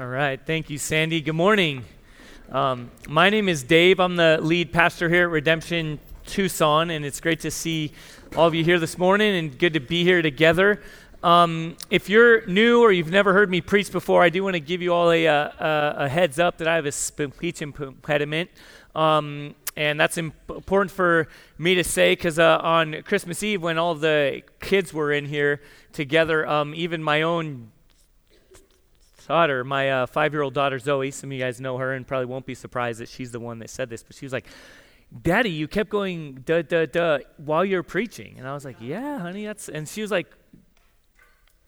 All right. Thank you, Sandy. Good morning. Um, my name is Dave. I'm the lead pastor here at Redemption Tucson, and it's great to see all of you here this morning and good to be here together. Um, if you're new or you've never heard me preach before, I do want to give you all a, a, uh, uh, a heads up that I have a speech impediment. Um, and that's important for me to say because uh, on Christmas Eve, when all the kids were in here together, um, even my own daughter, my uh, five year old daughter Zoe, some of you guys know her and probably won't be surprised that she's the one that said this, but she was like, Daddy, you kept going duh, duh, duh while you're preaching. And I was like, Yeah, honey, that's. And she was like,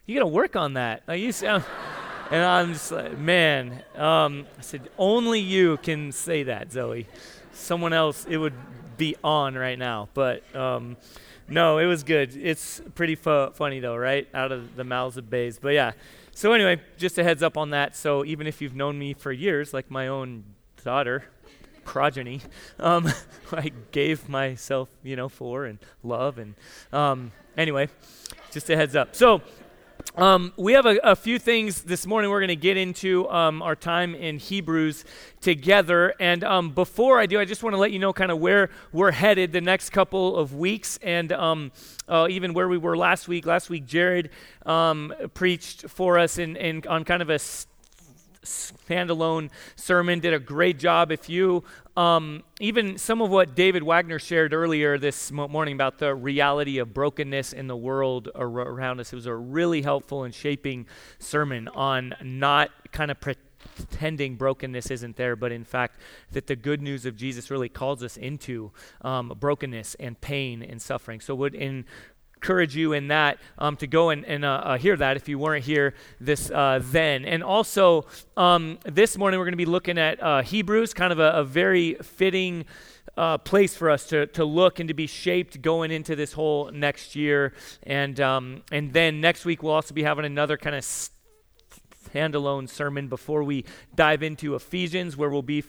You got to work on that. Like, you sound. and I'm just like, Man, um, I said, Only you can say that, Zoe. Someone else, it would be on right now. But. Um, no, it was good. It's pretty fu- funny though, right? Out of the mouths of babes. But yeah, so, anyway, just a heads up on that. So, even if you've known me for years, like my own daughter, progeny, um, I gave myself, you know, for and love. And um, anyway, just a heads up. So, um, we have a, a, few things this morning we're going to get into um, our time in Hebrews together. And um, before I do, I just want to let you know kind of where we're headed the next couple of weeks and um, uh, even where we were last week. Last week, Jared um, preached for us in, in, on kind of a standalone sermon, did a great job. If you, um, even some of what David Wagner shared earlier this morning about the reality of brokenness in the world around us, it was a really helpful and shaping sermon on not kind of pretending brokenness isn't there, but in fact, that the good news of Jesus really calls us into um, brokenness and pain and suffering. So, would in encourage you in that um, to go and, and uh, uh, hear that if you weren't here this uh, then. And also, um, this morning we're going to be looking at uh, Hebrews, kind of a, a very fitting. Uh, place for us to, to look and to be shaped going into this whole next year. And, um, and then next week, we'll also be having another kind of standalone sermon before we dive into Ephesians, where we'll be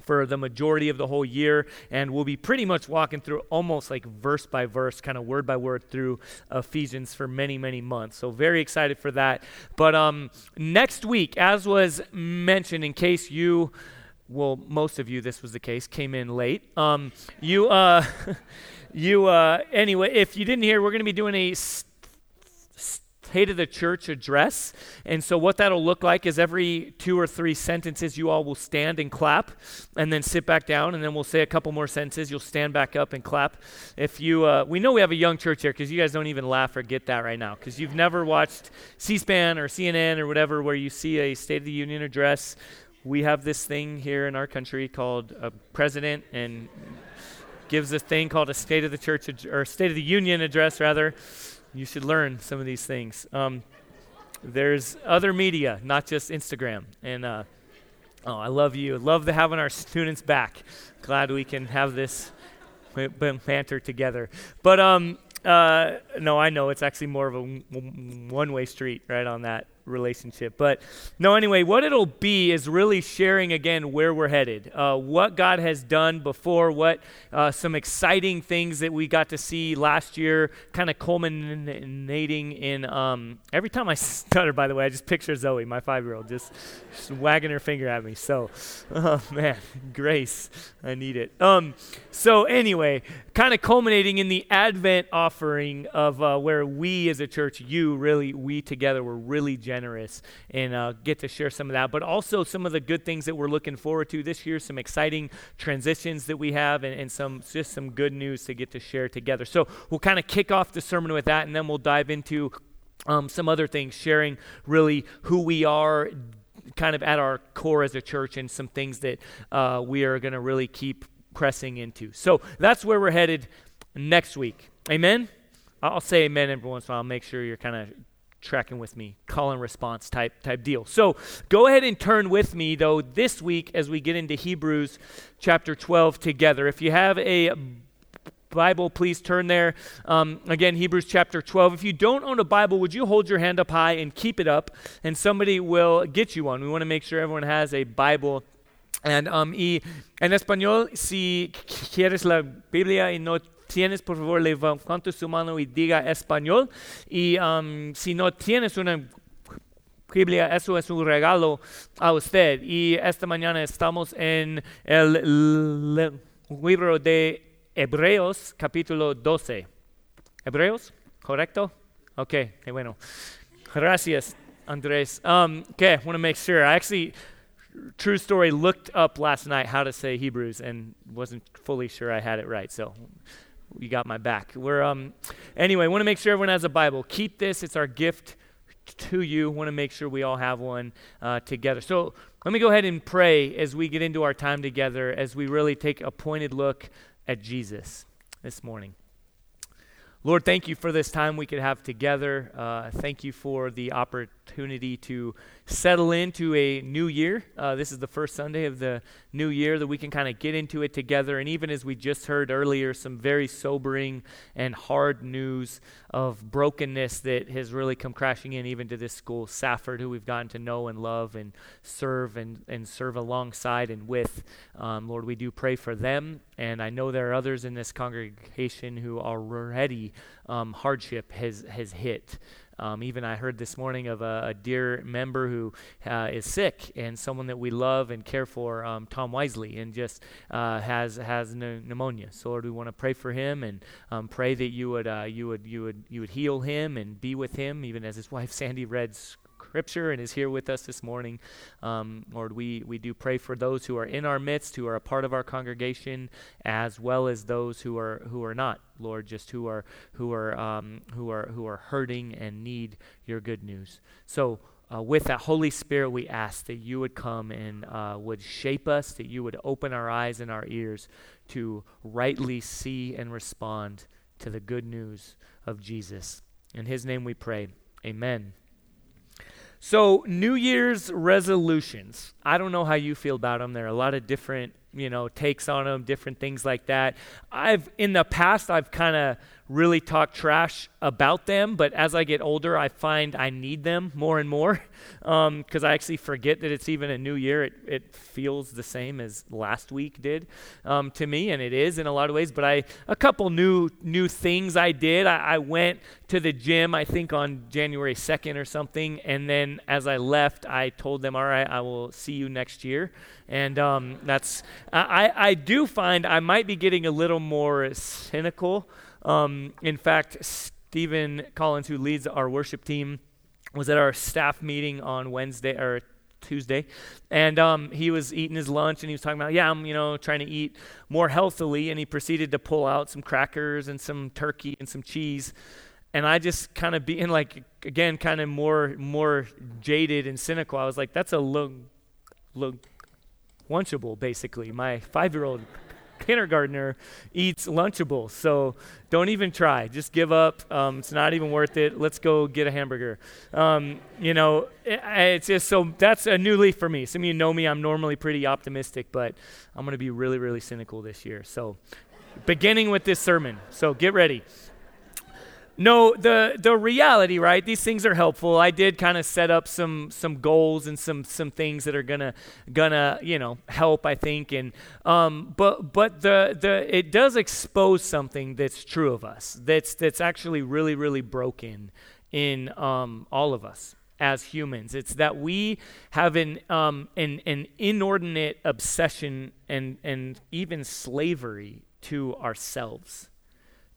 for the majority of the whole year. And we'll be pretty much walking through almost like verse by verse, kind of word by word through Ephesians for many, many months. So, very excited for that. But um, next week, as was mentioned, in case you, well, most of you, this was the case, came in late. Um, you, uh, you, uh, anyway, if you didn't hear, we're going to be doing a st- State of the Church address. And so, what that'll look like is every two or three sentences, you all will stand and clap, and then sit back down, and then we'll say a couple more sentences. You'll stand back up and clap. If you, uh, we know we have a young church here because you guys don't even laugh or get that right now because you've never watched C-SPAN or CNN or whatever where you see a State of the Union address. We have this thing here in our country called a president and gives a thing called a State of the Church or State of the Union address rather you should learn some of these things. Um, there's other media, not just Instagram. And uh, oh, I love you. Love to having our students back. Glad we can have this banter together. But um, uh, no, I know it's actually more of a one-way street right on that relationship. But no, anyway, what it'll be is really sharing again where we're headed, uh, what God has done before, what uh, some exciting things that we got to see last year, kind of culminating in. Um, every time I stutter, by the way, I just picture Zoe, my five-year-old, just, just wagging her finger at me. So, oh man, grace, I need it. Um, so anyway, kind of culminating in the Advent offering of uh, where we as a church, you really, we together, were really generous and uh, get to share some of that. But also some of the good things that we're looking forward to this year, some exciting transitions that we have, and, and some just some good news to get to share together. So we'll kind of kick off the sermon with that, and then we'll dive into um, some other things, sharing really who we are kind of at our core as a church and some things that uh, we are going to really keep pressing into. So that's where we're headed next week. Amen? I'll say amen every once in a while. I'll make sure you're kind of tracking with me, call and response type type deal. So go ahead and turn with me though this week as we get into Hebrews chapter 12 together. If you have a Bible, please turn there. Um, again, Hebrews chapter 12. If you don't own a Bible, would you hold your hand up high and keep it up, and somebody will get you one. We want to make sure everyone has a Bible. And um, y en español, si quieres la Biblia y no tienes, por favor, levanta su mano y diga español. Y um, si no tienes una Biblia, eso es un regalo a usted. Y esta mañana estamos en el libro de Hebreos capítulo 12. Hebreos, ¿correcto? Ok, bueno. Gracias, Andres. Um, okay, want to make sure. I actually, true story, looked up last night how to say Hebrews and wasn't fully sure I had it right. So you got my back. We're um anyway, want to make sure everyone has a Bible. Keep this. It's our gift to you. Want to make sure we all have one uh, together. So let me go ahead and pray as we get into our time together, as we really take a pointed look at Jesus this morning. Lord, thank you for this time we could have together. Uh, thank you for the opportunity to settle into a new year. Uh, this is the first Sunday of the new year that we can kind of get into it together. And even as we just heard earlier, some very sobering and hard news of brokenness that has really come crashing in even to this school, Safford, who we've gotten to know and love and serve and, and serve alongside and with. Um, Lord, we do pray for them. And I know there are others in this congregation who already um, hardship has, has hit. Um, even I heard this morning of a, a dear member who uh, is sick and someone that we love and care for, um, Tom Wisely, and just uh, has has pneumonia. So Lord, we want to pray for him and um, pray that you would uh, you would you would you would heal him and be with him, even as his wife Sandy read Scripture and is here with us this morning. Um, Lord, we, we do pray for those who are in our midst, who are a part of our congregation, as well as those who are who are not. Lord, just who are who are um, who are who are hurting and need your good news. So. Uh, with that Holy Spirit, we ask that you would come and uh, would shape us, that you would open our eyes and our ears to rightly see and respond to the good news of Jesus. In his name we pray. Amen. So, New Year's resolutions. I don't know how you feel about them. There are a lot of different, you know, takes on them, different things like that. I've in the past I've kind of really talk trash about them, but as I get older, I find I need them more and more because um, I actually forget that it's even a new year. It, it feels the same as last week did um, to me, and it is in a lot of ways. But I a couple new new things I did. I, I went to the gym, I think on January 2nd or something, and then as I left, I told them, "All right, I will see you next year." And um, that's I, I do find I might be getting a little more cynical um, in fact, Stephen Collins, who leads our worship team, was at our staff meeting on Wednesday or Tuesday, and um, he was eating his lunch, and he was talking about, yeah, I'm you know trying to eat more healthily, and he proceeded to pull out some crackers and some turkey and some cheese, and I just kind of being like again kind of more more jaded and cynical. I was like, that's a look look lunchable basically. My five year old kindergartner eats Lunchables. So don't even try. Just give up. Um, it's not even worth it. Let's go get a hamburger. Um, you know, it, it's just so that's a new leaf for me. Some of you know me. I'm normally pretty optimistic, but I'm going to be really, really cynical this year. So beginning with this sermon. So get ready. No, the the reality, right? These things are helpful. I did kind of set up some some goals and some some things that are gonna gonna you know help. I think, and um, but but the the it does expose something that's true of us. That's that's actually really really broken in um, all of us as humans. It's that we have an, um, an, an inordinate obsession and, and even slavery to ourselves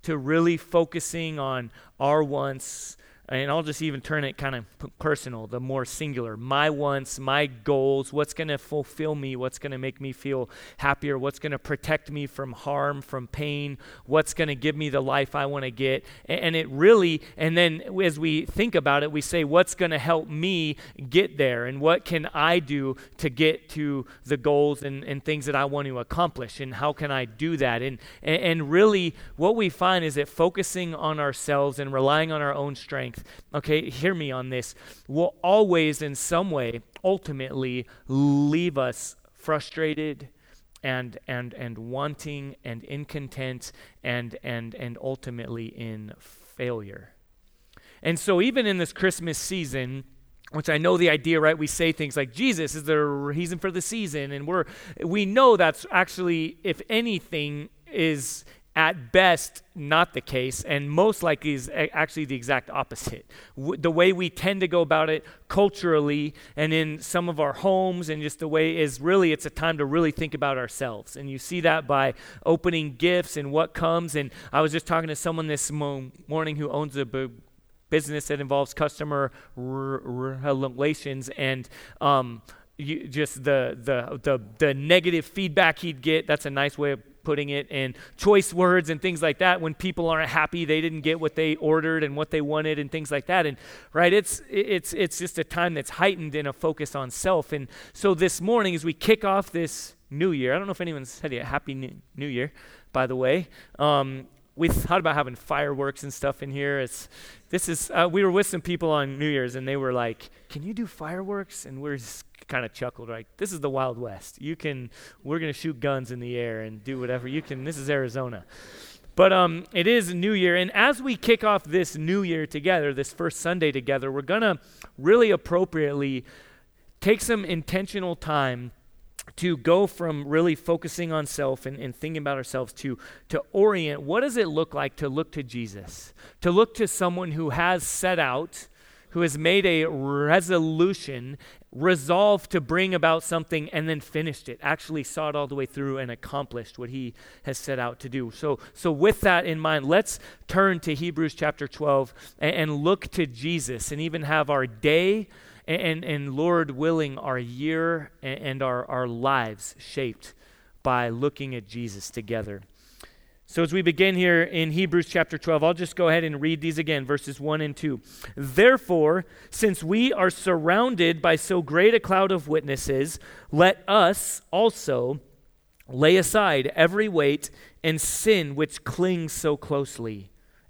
to really focusing on our wants, and I'll just even turn it kind of personal, the more singular. My wants, my goals, what's going to fulfill me, what's going to make me feel happier, what's going to protect me from harm, from pain, what's going to give me the life I want to get. And, and it really, and then as we think about it, we say, what's going to help me get there? And what can I do to get to the goals and, and things that I want to accomplish? And how can I do that? And, and, and really, what we find is that focusing on ourselves and relying on our own strength okay, hear me on this, will always, in some way, ultimately leave us frustrated and and and wanting and incontent and and and ultimately in failure. And so even in this Christmas season, which I know the idea, right? We say things like Jesus is the reason for the season, and we're we know that's actually, if anything, is at best not the case and most likely is actually the exact opposite. W- the way we tend to go about it culturally and in some of our homes and just the way is really it's a time to really think about ourselves. And you see that by opening gifts and what comes. And i was just talking to someone this mo- morning who owns a business that involves customer r- relations and um, you, just the, the the the negative feedback he'd get. That's a nice way of putting it in choice words and things like that when people aren't happy they didn't get what they ordered and what they wanted and things like that and right it's it's it's just a time that's heightened in a focus on self and so this morning as we kick off this new year i don't know if anyone's said yet happy new year by the way um, we thought about having fireworks and stuff in here. It's this is uh, we were with some people on New Year's and they were like, "Can you do fireworks?" And we're just kind of chuckled like, "This is the Wild West. You can we're gonna shoot guns in the air and do whatever you can. This is Arizona." But um, it is New Year, and as we kick off this New Year together, this first Sunday together, we're gonna really appropriately take some intentional time to go from really focusing on self and, and, thinking about ourselves to, to orient what does it look like to look to Jesus, to look to someone who has set out, who has made a resolution, resolved to bring about something and then finished it, actually saw it all the way through and accomplished what he has set out to do. So, so with that in mind, let's turn to Hebrews chapter 12 and, and look to Jesus and even have our day and, and Lord willing, our year and our, our lives shaped by looking at Jesus together. So, as we begin here in Hebrews chapter 12, I'll just go ahead and read these again, verses 1 and 2. Therefore, since we are surrounded by so great a cloud of witnesses, let us also lay aside every weight and sin which clings so closely,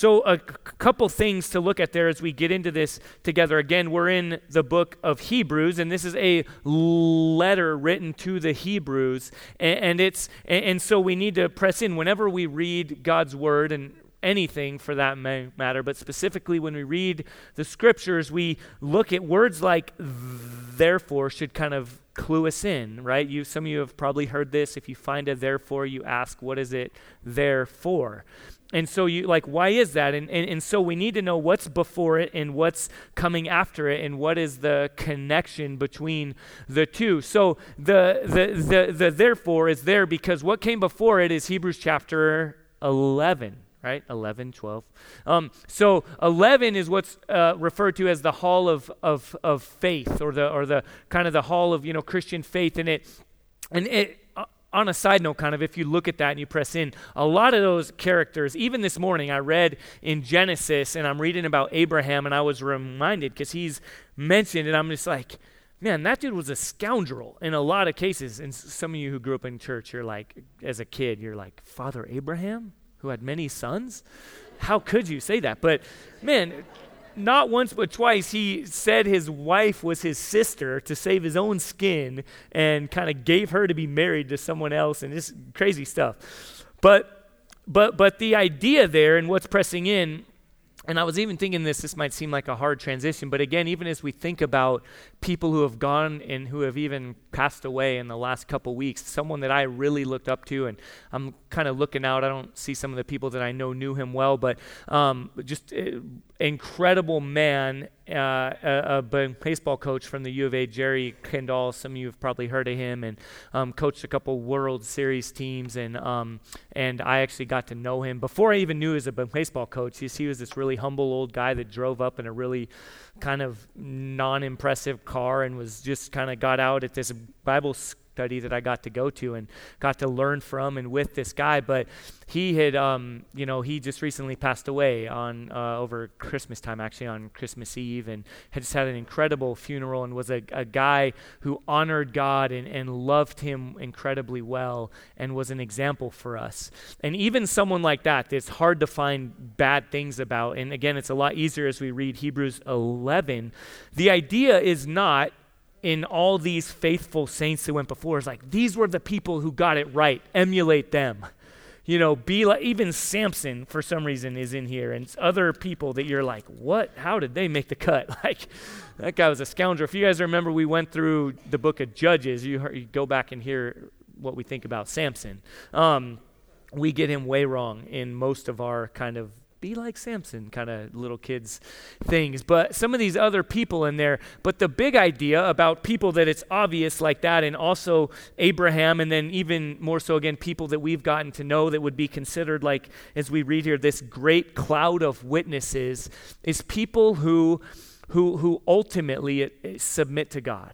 So, a c- couple things to look at there as we get into this together. Again, we're in the book of Hebrews, and this is a letter written to the Hebrews. And, and it's and, and so we need to press in whenever we read God's word and anything for that matter, but specifically when we read the scriptures, we look at words like therefore should kind of clue us in, right? You some of you have probably heard this. If you find a therefore, you ask, what is it there for? And so you like why is that? And, and and so we need to know what's before it and what's coming after it and what is the connection between the two. So the the the, the therefore is there because what came before it is Hebrews chapter 11 right 11 12 um, so 11 is what's uh, referred to as the hall of, of, of faith or the or the kind of the hall of you know christian faith and it and it on a side note, kind of, if you look at that and you press in, a lot of those characters, even this morning, I read in Genesis and I'm reading about Abraham and I was reminded because he's mentioned, and I'm just like, man, that dude was a scoundrel in a lot of cases. And some of you who grew up in church, you're like, as a kid, you're like, Father Abraham, who had many sons? How could you say that? But man, not once but twice he said his wife was his sister to save his own skin and kind of gave her to be married to someone else and this crazy stuff but but but the idea there and what's pressing in and I was even thinking this, this might seem like a hard transition, but again, even as we think about people who have gone and who have even passed away in the last couple weeks, someone that I really looked up to, and I'm kind of looking out. I don't see some of the people that I know knew him well, but um, just uh, incredible man, uh, a, a, baseball coach from the U of A, Jerry Kindall. Some of you have probably heard of him, and um, coached a couple World Series teams, and um, and I actually got to know him before I even knew he was a baseball coach. He, he was this really humble old guy that drove up in a really kind of non-impressive car and was just kind of got out at this Bible study that I got to go to and got to learn from and with this guy. But he had, um, you know, he just recently passed away on uh, over Christmas time, actually on Christmas Eve, and had just had an incredible funeral and was a, a guy who honored God and, and loved Him incredibly well and was an example for us. And even someone like that, it's hard to find bad things about. And again, it's a lot easier as we read Hebrews 11. The idea is not in all these faithful saints that went before is like these were the people who got it right. Emulate them. You know be like even samson for some reason is in here. And other people that you're like what? How did they make the cut? Like that guy was a scoundrel. If you guys remember we went through the book of judges. You, heard, you go back and hear what we think about samson. Um, we get him way wrong in most of our kind of be like Samson kind of little kids things. But some of these other people in there. But the big idea about people that it's obvious like that, and also Abraham, and then even more so again, people that we've gotten to know that would be considered like, as we read here, this great cloud of witnesses, is people who, who, who ultimately uh, submit to God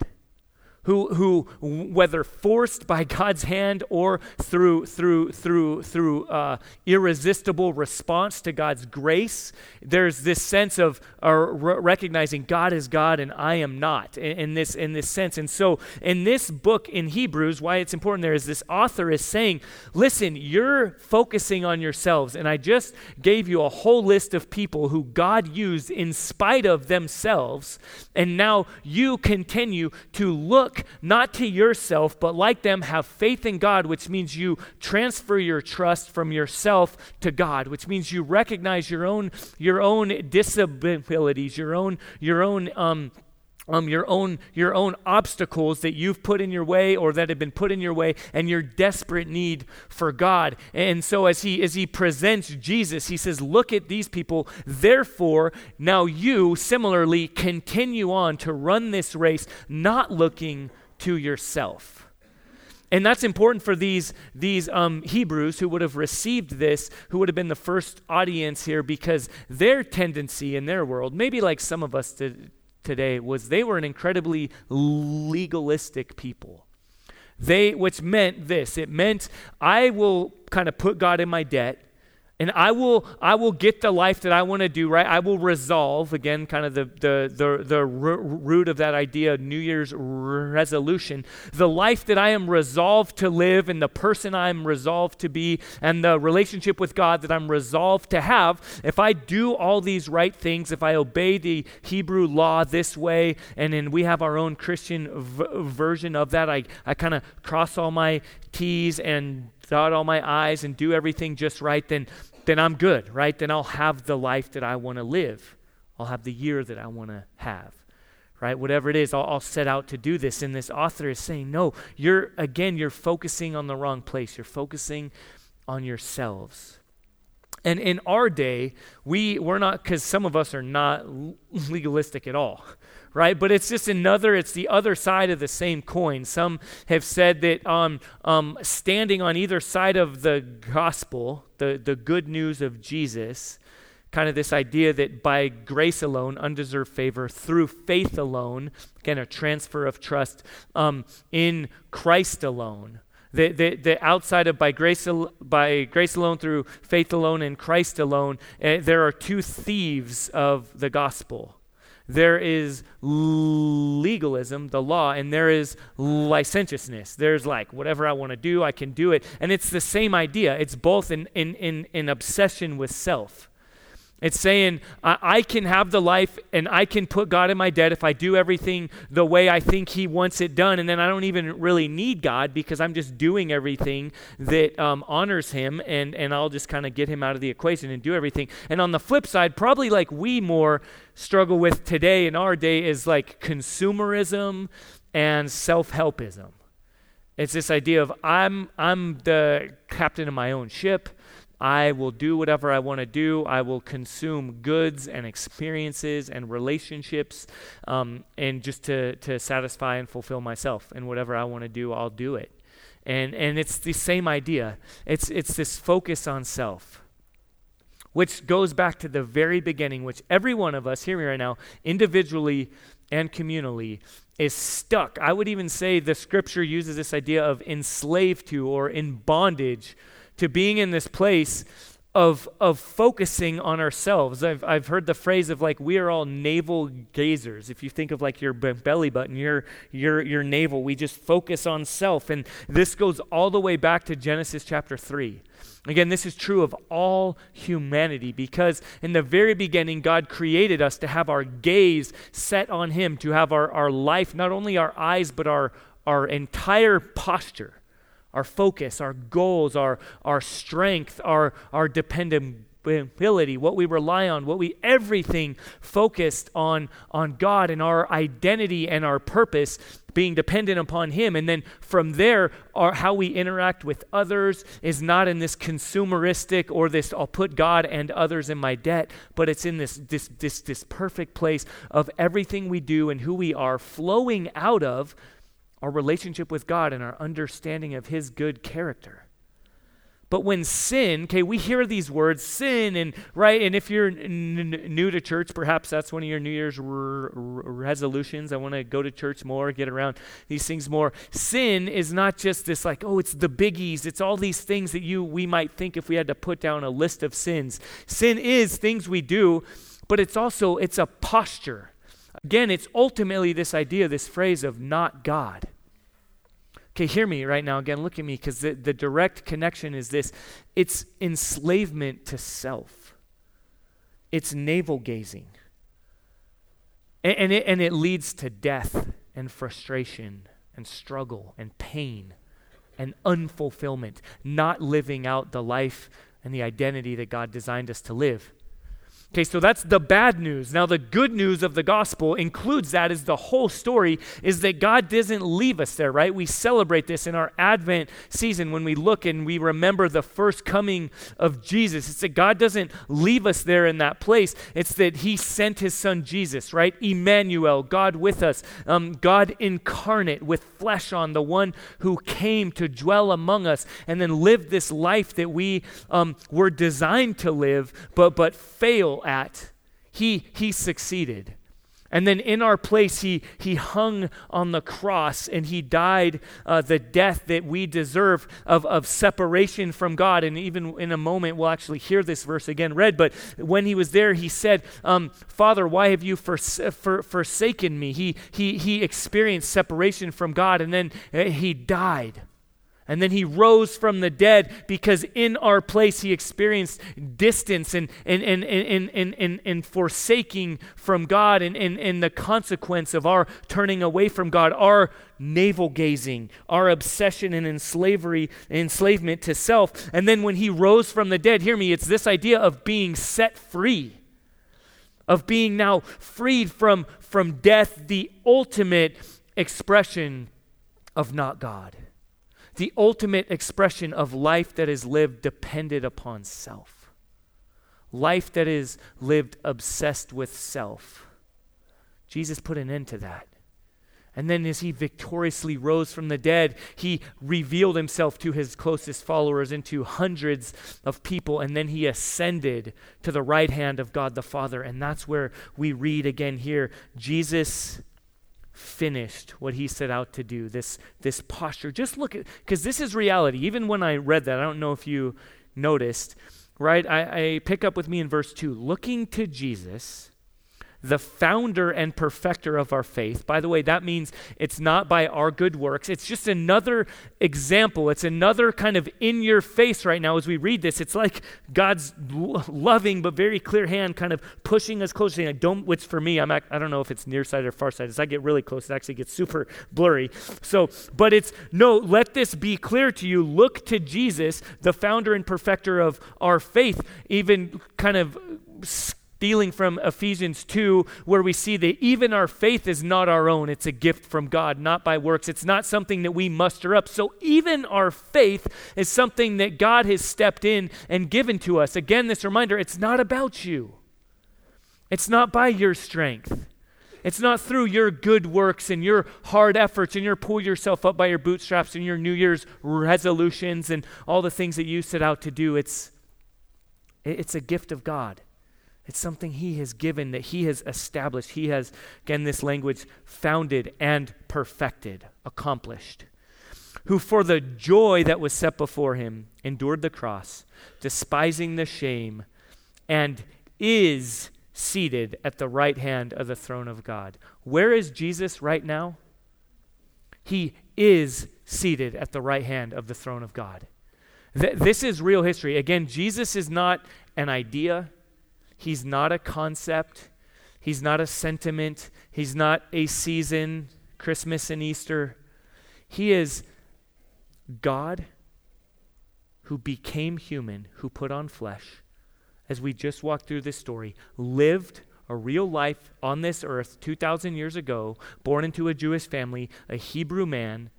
who, who whether forced by God's hand or through, through, through, through uh, irresistible response to God's grace, there's this sense of uh, recognizing God is God and I am not in, in, this, in this sense. And so in this book in Hebrews, why it's important there is this author is saying, listen, you're focusing on yourselves. And I just gave you a whole list of people who God used in spite of themselves. And now you continue to look look not to yourself, but like them, have faith in God, which means you transfer your trust from yourself to God, which means you recognize your own your own disabilities, your own your own um, um, your own your own obstacles that you've put in your way or that have been put in your way and your desperate need for God. And so as he as he presents Jesus, he says, "Look at these people. Therefore, now you similarly continue on to run this race not looking to yourself." And that's important for these, these um, Hebrews who would have received this, who would have been the first audience here, because their tendency in their world, maybe like some of us to, today was they were an incredibly legalistic people. They, which meant this it meant I will kind of put God in my debt and I will, I will get the life that I want to do, right? I will resolve, again, kind of the, the, the, the root of that idea, New Year's resolution, the life that I am resolved to live and the person I'm resolved to be and the relationship with God that I'm resolved to have. If I do all these right things, if I obey the Hebrew law this way, and then we have our own Christian v- version of that, I, I kind of cross all my T's and dot all my I's and do everything just right, then, then I'm good, right? Then I'll have the life that I want to live. I'll have the year that I want to have, right? Whatever it is, I'll, I'll set out to do this. And this author is saying, no, you're, again, you're focusing on the wrong place. You're focusing on yourselves. And in our day, we, we're not, because some of us are not legalistic at all right? But it's just another, it's the other side of the same coin. Some have said that um, um, standing on either side of the gospel, the, the good news of Jesus, kind of this idea that by grace alone, undeserved favor, through faith alone, again, a transfer of trust um, in Christ alone. The, the, the outside of by grace, by grace alone, through faith alone, in Christ alone, uh, there are two thieves of the gospel there is legalism, the law, and there is licentiousness. There's like, whatever I want to do, I can do it. And it's the same idea. It's both an, in, in, in obsession with self. It's saying, I, I, can have the life and I can put God in my debt if I do everything the way I think He wants it done. And then I don't even really need God because I'm just doing everything that um, honors Him and, and I'll just kind of get Him out of the equation and do everything. And on the flip side, probably like we more struggle with today in our day is like consumerism and self helpism. It's this idea of I'm, I'm the captain of my own ship. I will do whatever I want to do. I will consume goods and experiences and relationships, um, and just to, to satisfy and fulfill myself. And whatever I want to do, I'll do it. And, and it's the same idea. It's, it's this focus on self, which goes back to the very beginning, which every one of us, hear me right now, individually and communally, is stuck. I would even say the scripture uses this idea of enslaved to or in bondage to being in this place of, of focusing on ourselves. I've, I've heard the phrase of like, we are all navel gazers. If you think of like your belly button, your, your, your navel, we just focus on self. And this goes all the way back to Genesis chapter 3. Again, this is true of all humanity because in the very beginning, God created us to have our gaze set on Him, to have our, our life, not only our eyes, but our, our entire posture our focus, our goals, our, our strength, our, our dependability, what we rely on, what we everything focused on on God and our identity and our purpose being dependent upon him. And then from there our, how we interact with others is not in this consumeristic or this I'll put God and others in my debt but it's in this this this this perfect place of everything we do and who we are flowing out of our relationship with God and our understanding of His good character. But when sin, okay, we hear these words, sin, and right, and if you're n- n- new to church, perhaps that's one of your New Year's r- r- resolutions. I want to go to church more, get around these things more. Sin is not just this, like, oh, it's the biggies. It's all these things that you we might think if we had to put down a list of sins. Sin is things we do, but it's also it's a posture. Again, it's ultimately this idea, this phrase of not God. Okay, hear me right now. Again, look at me because the, the direct connection is this it's enslavement to self, it's navel gazing. And, and, it, and it leads to death and frustration and struggle and pain and unfulfillment, not living out the life and the identity that God designed us to live. Okay, so that's the bad news. Now, the good news of the gospel includes that is the whole story is that God doesn't leave us there, right? We celebrate this in our Advent season when we look and we remember the first coming of Jesus. It's that God doesn't leave us there in that place. It's that He sent His Son Jesus, right? Emmanuel, God with us, um, God incarnate with flesh on, the one who came to dwell among us and then live this life that we um, were designed to live, but, but fail at, he, he succeeded. And then in our place, he, he hung on the cross and he died uh, the death that we deserve of, of separation from God. And even in a moment, we'll actually hear this verse again read. But when he was there, he said, um, Father, why have you for, forsaken me? He, he, he experienced separation from God and then uh, he died. And then he rose from the dead because in our place he experienced distance and, and, and, and, and, and, and forsaking from God and, and, and the consequence of our turning away from God, our navel gazing, our obsession and enslavery, enslavement to self. And then when he rose from the dead, hear me, it's this idea of being set free, of being now freed from, from death, the ultimate expression of not God the ultimate expression of life that is lived dependent upon self. Life that is lived obsessed with self. Jesus put an end to that. And then, as he victoriously rose from the dead, he revealed himself to his closest followers and to hundreds of people. And then he ascended to the right hand of God the Father. And that's where we read again here Jesus finished what he set out to do this this posture. Just look at because this is reality. Even when i read that i don't know if you noticed right? I, I pick up with me in verse 2 looking to jesus the founder and perfecter of our faith. By the way, that means it's not by our good works. It's just another example. It's another kind of in your face right now as we read this. It's like God's loving but very clear hand kind of pushing us closer. Saying, don't, which for me, I'm I don't know if it's near side or far side. As I get really close, it actually gets super blurry. So, but it's no, let this be clear to you. Look to Jesus, the founder and perfecter of our faith, even kind of stealing from Ephesians 2, where we see that even our faith is not our own. It's a gift from God, not by works. It's not something that we muster up. So even our faith is something that God has stepped in and given to us. Again, this reminder it's not about you, it's not by your strength. It's not through your good works and your hard efforts and your pull yourself up by your bootstraps and your New Year's resolutions and all the things that you set out to do. It's, it's a gift of God. It's something He has given, that He has established. He has, again, this language, founded and perfected, accomplished. Who, for the joy that was set before Him, endured the cross, despising the shame, and is seated at the right hand of the throne of God. Where is Jesus right now? He is seated at the right hand of the throne of God. Th- this is real history. Again, Jesus is not an idea, He's not a concept, He's not a sentiment, He's not a season, Christmas and Easter. He is God who became human, who put on flesh, as we just walked through this story, lived a real life on this earth 2,000 years ago, born into a Jewish family, a Hebrew man,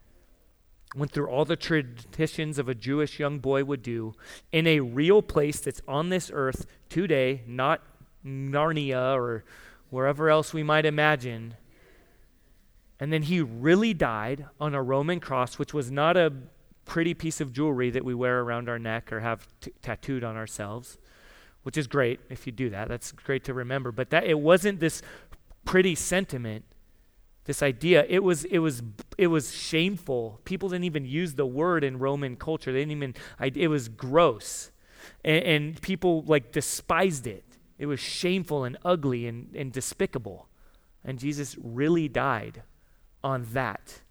went through all the traditions of a Jewish young boy would do in a real place that's on this earth today, not Narnia or wherever else we might imagine. And then he really died on a Roman cross, which was not a pretty piece of jewelry that we wear around our neck or have t- tattooed on ourselves, which is great if you do that. That's great to remember. But that it wasn't this pretty sentiment this idea it was it was it was shameful. People didn't even use the word in roman culture. They didn't even it was gross. And, and people like despised it. It was shameful and ugly and, and despicable. And jesus really died on that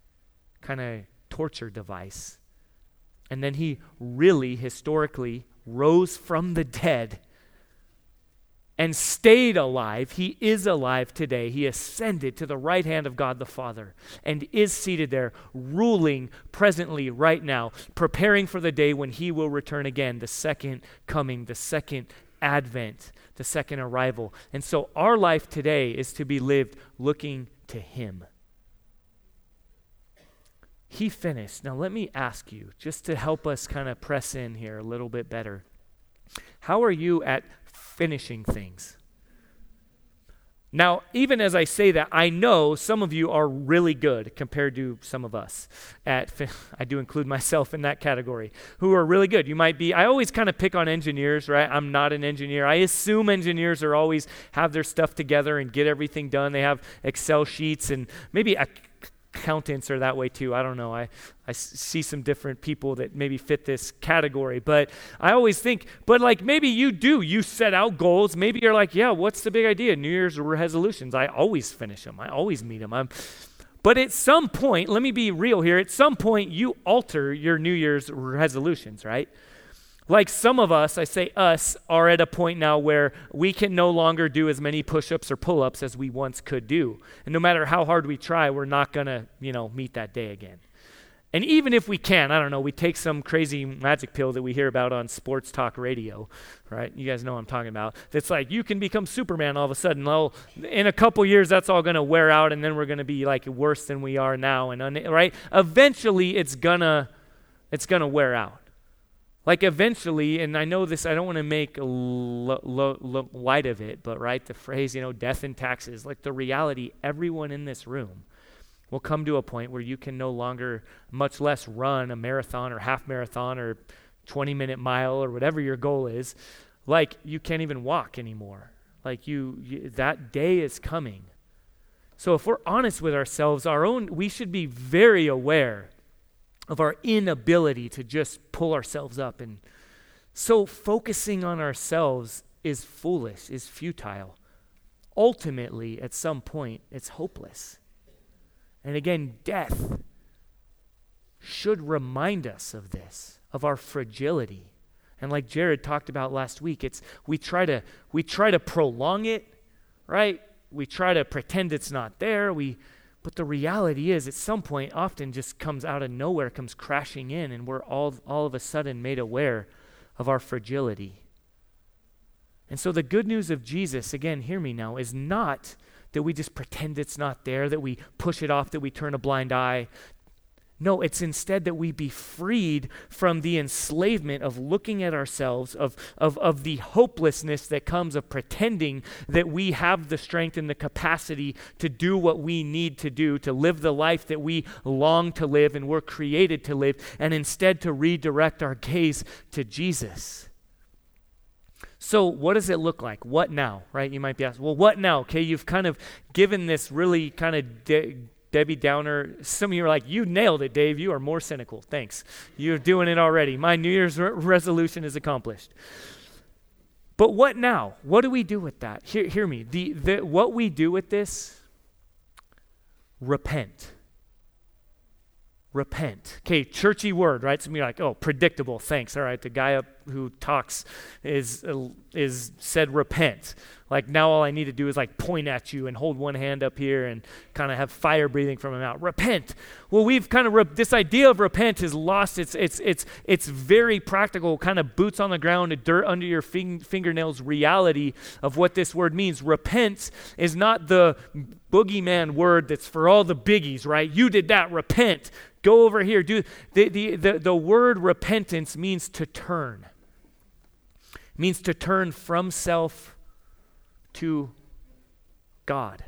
kind of torture device. And then he really historically rose from the dead and stayed alive. He is alive today. He ascended to the right hand of God the Father and is seated there, ruling presently, right now, preparing for the day when he will return again, the second coming, the second advent, the second arrival. And so our life today is to be lived looking to him. He finished. Now, let me ask you, just to help us kind of press in here a little bit better. How are you at finishing things. Now, even as I say that, I know some of you are really good compared to some of us. At I do include myself in that category, who are really good. You might be. I always kind of pick on engineers, right? I'm not an engineer. I assume engineers are always have their stuff together and get everything done. They have Excel sheets and maybe accountants are that way too. I don't know. I, I see some different people that maybe fit this category. But I always think, but like maybe you do. You set out goals. Maybe you're like, yeah, what's the big idea? New Year's resolutions. I always finish them, I always meet them. I'm, but at some point, let me be real here. At some point, you alter your New Year's resolutions, right? Like some of us, I say us, are at a point now where we can no longer do as many push ups or pull ups as we once could do. And no matter how hard we try, we're not going to, you know, meet that day again. And even if we can, I don't know, we take some crazy magic pill that we hear about on sports talk radio, right? You guys know what I'm talking about. That's like you can become Superman all of a sudden. Well, in a couple years, that's all going to wear out, and then we're going to be like worse than we are now. And un- right, eventually, it's gonna, it's gonna wear out. Like eventually, and I know this, I don't want to make lo- lo- lo- light of it, but right, the phrase, you know, death and taxes, like the reality, everyone in this room will come to a point where you can no longer, much less run a marathon or half marathon or 20 minute mile or whatever your goal is. Like you can't even walk anymore. Like you, you that day is coming. So if we're honest with ourselves, our own, we should be very aware of our inability to just pull ourselves up. And so focusing on ourselves is foolish, is futile. ultimately, at some point, it's hopeless. And again, death should remind us of this, of our fragility. And like Jared talked about last week, it's we try to we try to prolong it, right? We try to pretend it's not there. We but the reality is at some point often just comes out of nowhere, comes crashing in, and we're all all of a sudden made aware of our fragility. And so the good news of Jesus, again, hear me now, is not that we just pretend it's not there, that we push it off, that we turn a blind eye. No, it's instead that we be freed from the enslavement of looking at ourselves, of, of, of the hopelessness that comes of pretending that we have the strength and the capacity to do what we need to do, to live the life that we long to live and were created to live, and instead to redirect our gaze to Jesus. So, what does it look like? What now? Right? You might be asked, well, what now? Okay, you've kind of given this really kind of de- Debbie Downer. Some of you are like, you nailed it, Dave. You are more cynical. Thanks. You're doing it already. My New Year's re- resolution is accomplished. But what now? What do we do with that? Hear, hear me. The, the, what we do with this, repent repent. Okay, churchy word, right? Some of you are like, oh, predictable, thanks. All right, the guy up who talks is, is said repent. Like now all I need to do is like point at you and hold one hand up here and kind of have fire breathing from him out. Repent. Well, we've kind of, re- this idea of repent has lost its, its, its, its very practical kind of boots on the ground, dirt under your fing- fingernails reality of what this word means. Repent is not the boogeyman word that's for all the biggies, right? You did that, repent. Go over here. Do the, the, the, the word repentance means to turn. Means to turn from self to God.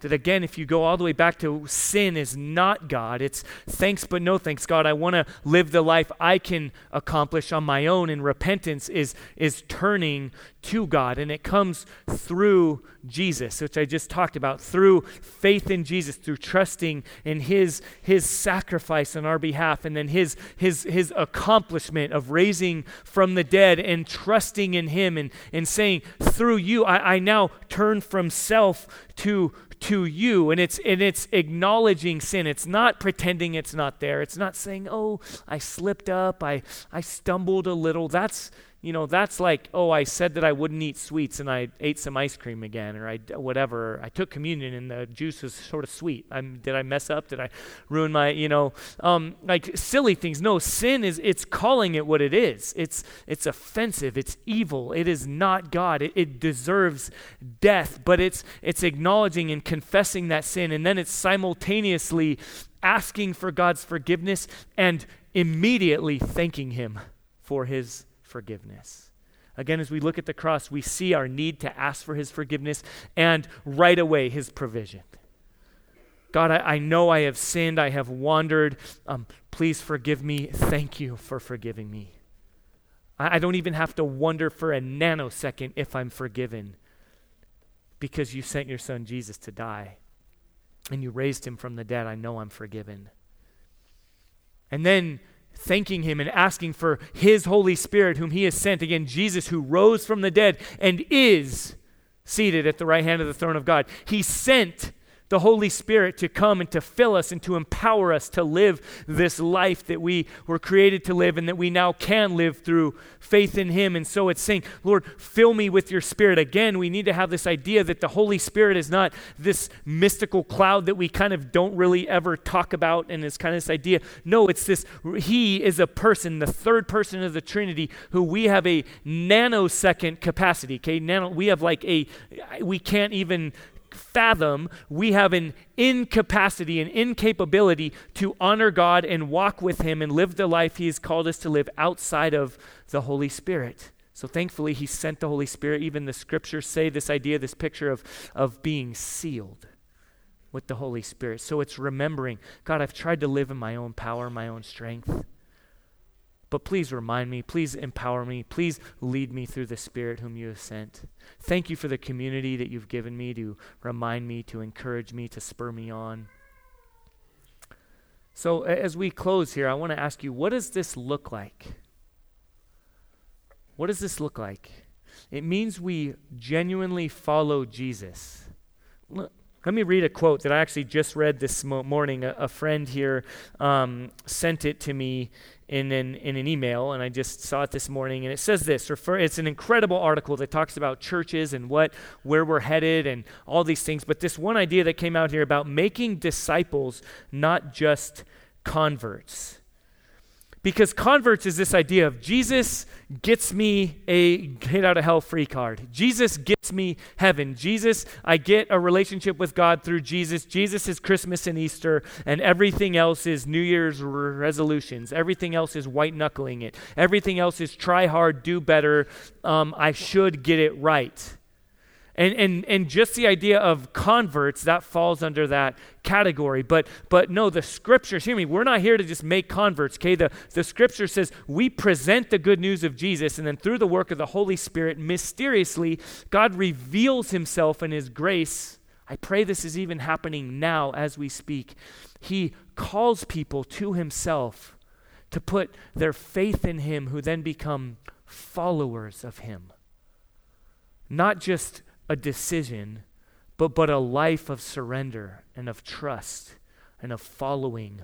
That again, if you go all the way back to sin is not God, it's thanks but no thanks, God. I want to live the life I can accomplish on my own, and repentance is, is turning to God. And it comes through Jesus, which I just talked about, through faith in Jesus, through trusting in his, his sacrifice on our behalf, and then his, his, his accomplishment of raising from the dead and trusting in him and, and saying, through you, I, I now turn from self to to you and it's and it's acknowledging sin. It's not pretending it's not there. It's not saying oh i slipped up. I i stumbled a little. That's you know, that's like, oh, I said that I wouldn't eat sweets and I ate some ice cream again, or I whatever. I took communion and the juice was sort of sweet. I'm, did I mess up? Did I ruin my, you know, um, like silly things? No, sin is it's calling it what it is. It's it's offensive. It's evil. It is not God. It, it deserves death. But it's it's acknowledging and confessing that sin, and then it's simultaneously asking for God's forgiveness and immediately thanking Him for His forgiveness. Again, as we look at the cross, we see our need to ask for his forgiveness and right away his provision. God, I, I know I have sinned, I have wandered. Um, please forgive me. Thank you for forgiving me. I, I don't even have to wonder for a nanosecond if I'm forgiven because you sent your son Jesus to die and you raised him from the dead. I know I'm forgiven. And then thanking him and asking for his Holy Spirit, whom he has sent. Again, Jesus, who rose from the dead and is seated at the right hand of the throne of God. He sent the Holy Spirit to come and to fill us and to empower us to live this life that we were created to live and that we now can live through faith in Him. And so it's saying, Lord, fill me with your Spirit. Again, we need to have this idea that the Holy Spirit is not this mystical cloud that we kind of don't really ever talk about and it's kind of this idea. No, it's this, He is a person, the third person of the Trinity, who we have a nanosecond capacity. Okay, nano, we have like a, we can't even fathom we have an incapacity, an incapability to honor God and walk with Him and live the life He has called us to live outside of the Holy Spirit. So thankfully, He sent the Holy Spirit. Even the scriptures say this idea, this picture of, of being sealed with the Holy Spirit. So it's remembering God, I've tried to live in my own power, my own strength. But please remind me, please empower me, please lead me through the Spirit whom you have sent. Thank you for the community that you've given me to remind me, to encourage me, to spur me on. So, as we close here, I want to ask you what does this look like? What does this look like? It means we genuinely follow Jesus. Let me read a quote that I actually just read this morning. A, a friend here um, sent it to me in an, in an email, and I just saw it this morning. And it says this: refer, it's an incredible article that talks about churches and what where we're headed and all these things. But this one idea that came out here about making disciples, not just converts. Because converts is this idea of Jesus gets me a get out of hell free card. Jesus gets me heaven. Jesus, I get a relationship with God through Jesus. Jesus is Christmas and Easter, and everything else is New Year's resolutions. Everything else is white knuckling it. Everything else is try hard, do better. Um, I should get it right. And, and, and just the idea of converts, that falls under that category. But, but no, the scriptures, hear me, we're not here to just make converts, okay? The, the scripture says we present the good news of Jesus, and then through the work of the Holy Spirit, mysteriously, God reveals himself in his grace. I pray this is even happening now as we speak. He calls people to himself to put their faith in him, who then become followers of him. Not just a decision, but, but a life of surrender and of trust and of following.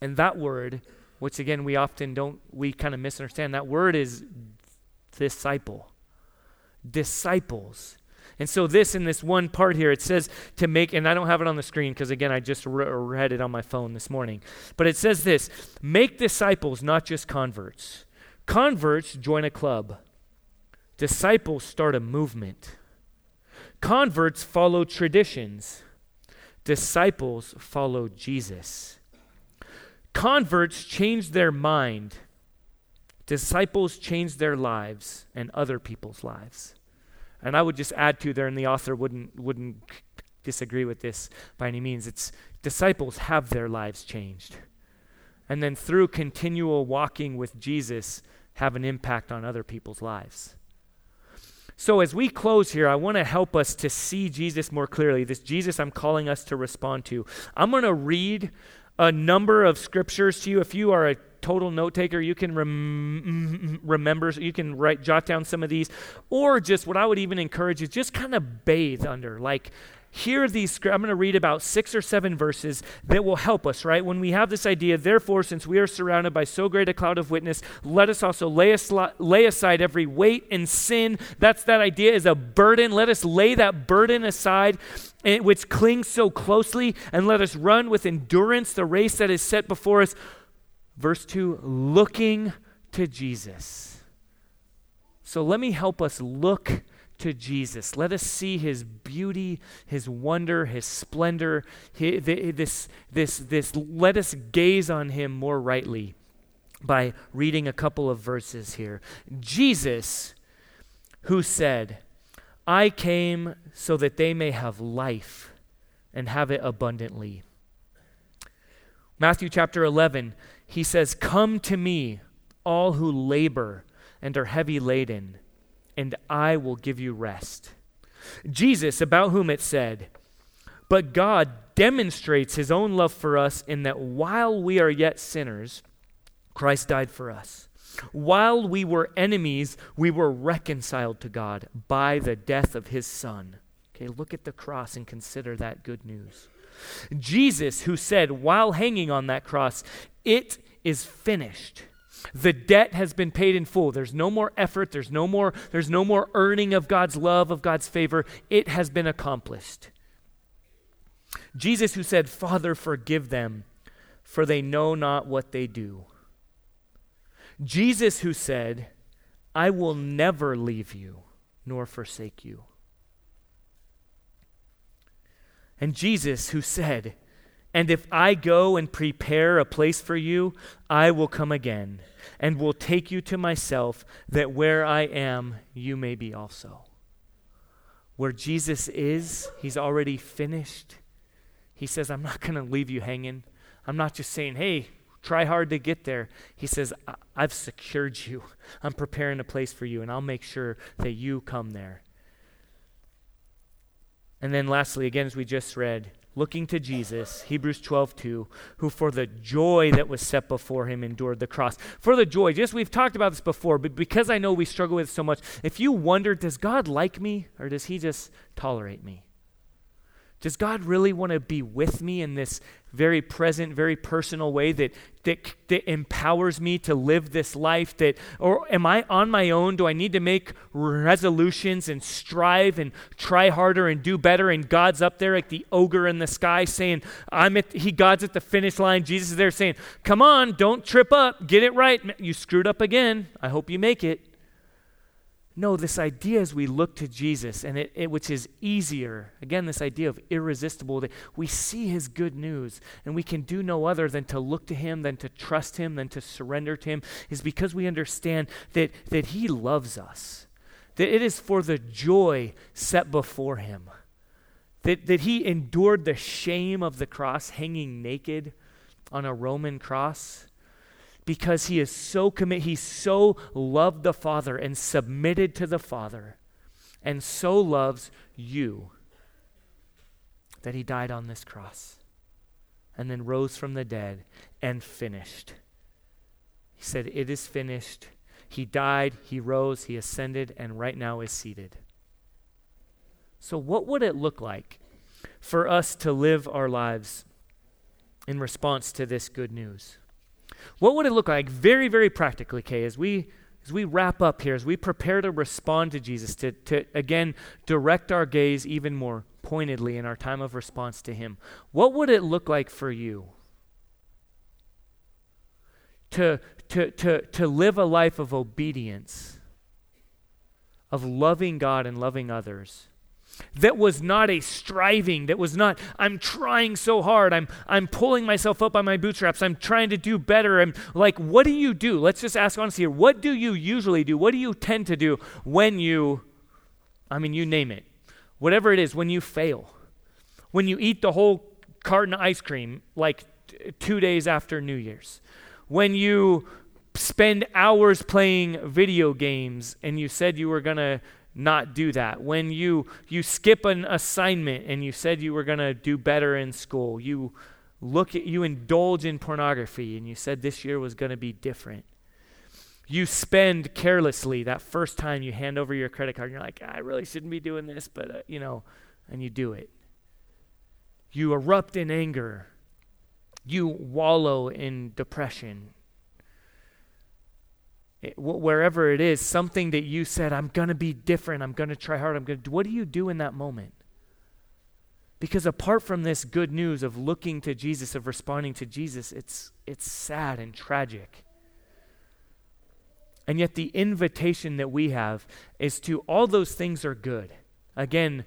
And that word, which again we often don't, we kind of misunderstand, that word is disciple. Disciples. And so, this in this one part here, it says to make, and I don't have it on the screen because, again, I just re- read it on my phone this morning. But it says this make disciples, not just converts. Converts join a club, disciples start a movement. Converts follow traditions, disciples follow Jesus. Converts change their mind, disciples change their lives and other people's lives. And I would just add to there, and the author wouldn't, wouldn't disagree with this by any means. It's disciples have their lives changed. And then through continual walking with Jesus, have an impact on other people's lives. So, as we close here, I want to help us to see Jesus more clearly, this Jesus I'm calling us to respond to. I'm going to read a number of scriptures to you. If you are a total note taker, you can rem- mm-hmm, remember, you can write, jot down some of these, or just what I would even encourage is just kind of bathe under, like here these i'm going to read about six or seven verses that will help us right? When we have this idea therefore since we are surrounded by so great a cloud of witness let us also lay, lay aside every weight and sin. That's that idea is a burden. Let us lay that burden aside eh, which clings so closely and let us run with endurance the race that is set before us. Verse 2 looking to jesus. So let me help us look to Jesus. Let us see his beauty, his wonder, his splendor, his, this, this, this, let us gaze on him more rightly by reading a couple of verses here. Jesus, who said, I came so that they may have life and have it abundantly. Matthew chapter 11, he says, Come to me, all who labor and are heavy laden and I will give you rest. Jesus, about whom it said, But God demonstrates his own love for us in that while we are yet sinners, Christ died for us. While we were enemies, we were reconciled to God by the death of his Son. Okay, look at the cross and consider that good news. Jesus, who said while hanging on that cross, It is finished the debt has been paid in full. There's no more effort, there's no more there's no more earning of God's love, of God's favor. It has been accomplished. Jesus who said, "Father, forgive them, for they know not what they do." Jesus who said, "I will never leave you nor forsake you." And Jesus who said, and if I go and prepare a place for you, I will come again and will take you to myself, that where I am, you may be also. Where Jesus is, he's already finished. He says, I'm not going to leave you hanging. I'm not just saying, hey, try hard to get there. He says, I've secured you. I'm preparing a place for you, and I'll make sure that you come there. And then, lastly, again, as we just read, looking to Jesus, Hebrews 12, 2, who for the joy that was set before him endured the cross. For the joy, just we've talked about this before, but because I know we struggle with it so much, if you wonder, does God like me or does he just tolerate me? Does God really want to be with me in this very present, very personal way that, that, that empowers me to live this life? That, or am I on my own? Do I need to make resolutions and strive and try harder and do better? And God's up there like the ogre in the sky saying, I'm at, he, God's at the finish line. Jesus is there saying, come on, don't trip up, get it right. You screwed up again. I hope you make it. No, this idea as we look to Jesus, and it, it, which is easier, again, this idea of irresistible, that we see his good news, and we can do no other than to look to him, than to trust him, than to surrender to him, is because we understand that, that he loves us, that it is for the joy set before him, that, that he endured the shame of the cross, hanging naked on a Roman cross because he is so committed, he so loved the Father and submitted to the Father, and so loves you that he died on this cross and then rose from the dead and finished. He said, It is finished. He died, he rose, he ascended, and right now is seated. So, what would it look like for us to live our lives in response to this good news? What would it look like, very, very practically, Kay, as we as we wrap up here, as we prepare to respond to Jesus, to, to again direct our gaze even more pointedly in our time of response to Him, what would it look like for you? To, to, to, to live a life of obedience, of loving God and loving others that was not a striving that was not i'm trying so hard i'm i'm pulling myself up by my bootstraps i'm trying to do better i'm like what do you do? Let's just ask honestly here what do you usually do? What do you tend to do when you i mean you name it. Whatever it is when you fail. When you eat the whole carton of ice cream like t- two days after new year's. When you spend hours playing video games and you said you were going to not do that. When you you skip an assignment and you said you were going to do better in school, you look at you indulge in pornography and you said this year was going to be different. You spend carelessly that first time you hand over your credit card and you're like, I really shouldn't be doing this, but uh, you know, and you do it. You erupt in anger. You wallow in depression Eh, wherever it is, something that you said, I'm going to be different, I'm going to try hard, I'm going to what do you do in that moment? Because apart from this good news of looking to Jesus, of responding to Jesus, it's, it's sad and tragic. And yet, the invitation that we have is to all those things are good. Again,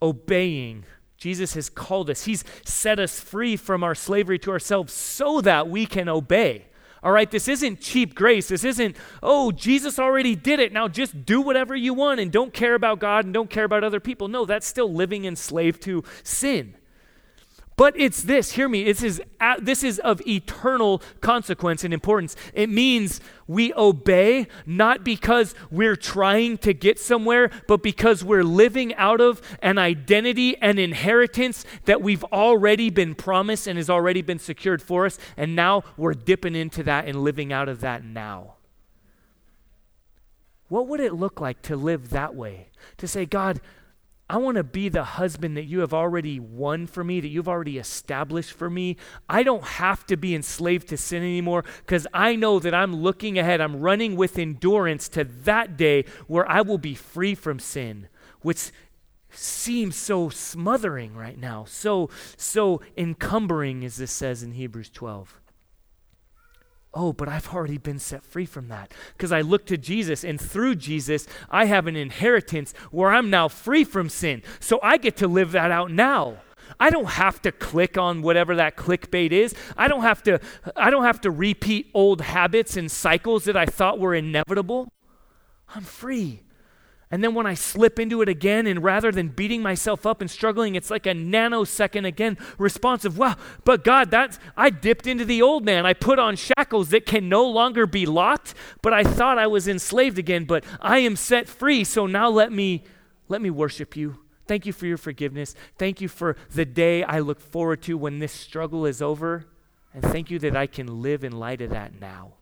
obeying. Jesus has called us, He's set us free from our slavery to ourselves so that we can obey. All right, this isn't cheap grace. This isn't, oh, Jesus already did it. Now just do whatever you want and don't care about God and don't care about other people. No, that's still living enslaved to sin. But it's this, hear me, this is, this is of eternal consequence and importance. It means we obey not because we're trying to get somewhere, but because we're living out of an identity and inheritance that we've already been promised and has already been secured for us. And now we're dipping into that and living out of that now. What would it look like to live that way? To say, God, I want to be the husband that you have already won for me, that you've already established for me. I don't have to be enslaved to sin anymore because I know that I'm looking ahead. I'm running with endurance to that day where I will be free from sin, which seems so smothering right now, so so encumbering as this says in Hebrews 12. Oh, but I've already been set free from that because I look to Jesus, and through Jesus, I have an inheritance where I'm now free from sin. So I get to live that out now. I don't have to click on whatever that clickbait is. I don't have to I don't have to repeat old habits and cycles that I thought were inevitable. I'm free. And then when I slip into it again, and rather than beating myself up and struggling, it's like a nanosecond again responsive. Wow, but God, that's I dipped into the old man. I put on shackles that can no longer be locked, but I thought I was enslaved again, but I am set free. So now let me let me worship you. Thank you for your forgiveness. Thank you for the day I look forward to when this struggle is over. And thank you that I can live in light of that now.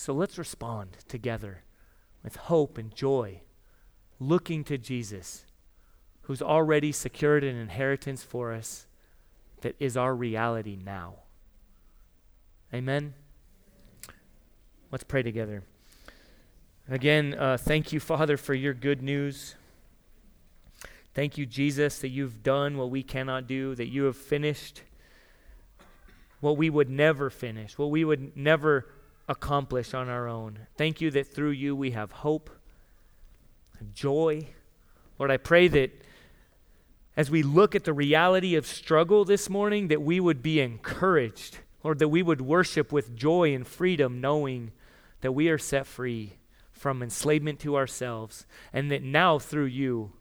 So let's respond together with hope and joy, looking to Jesus, who's already secured an inheritance for us that is our reality now. Amen. Let's pray together. Again, uh, thank you, Father, for your good news. Thank you, Jesus, that you've done what we cannot do, that you have finished what we would never finish, what we would never accomplish on our own. Thank you that through you we have hope, joy. Lord, I pray that as we look at the reality of struggle this morning, that we would be encouraged. Lord, that we would worship with joy and freedom, knowing that we are set free from enslavement to ourselves, and that now through you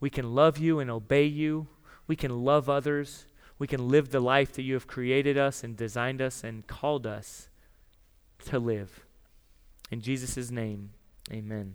we can love you and obey you. We can love others. We can live the life that you have created us and designed us and called us to live. In Jesus' name, amen.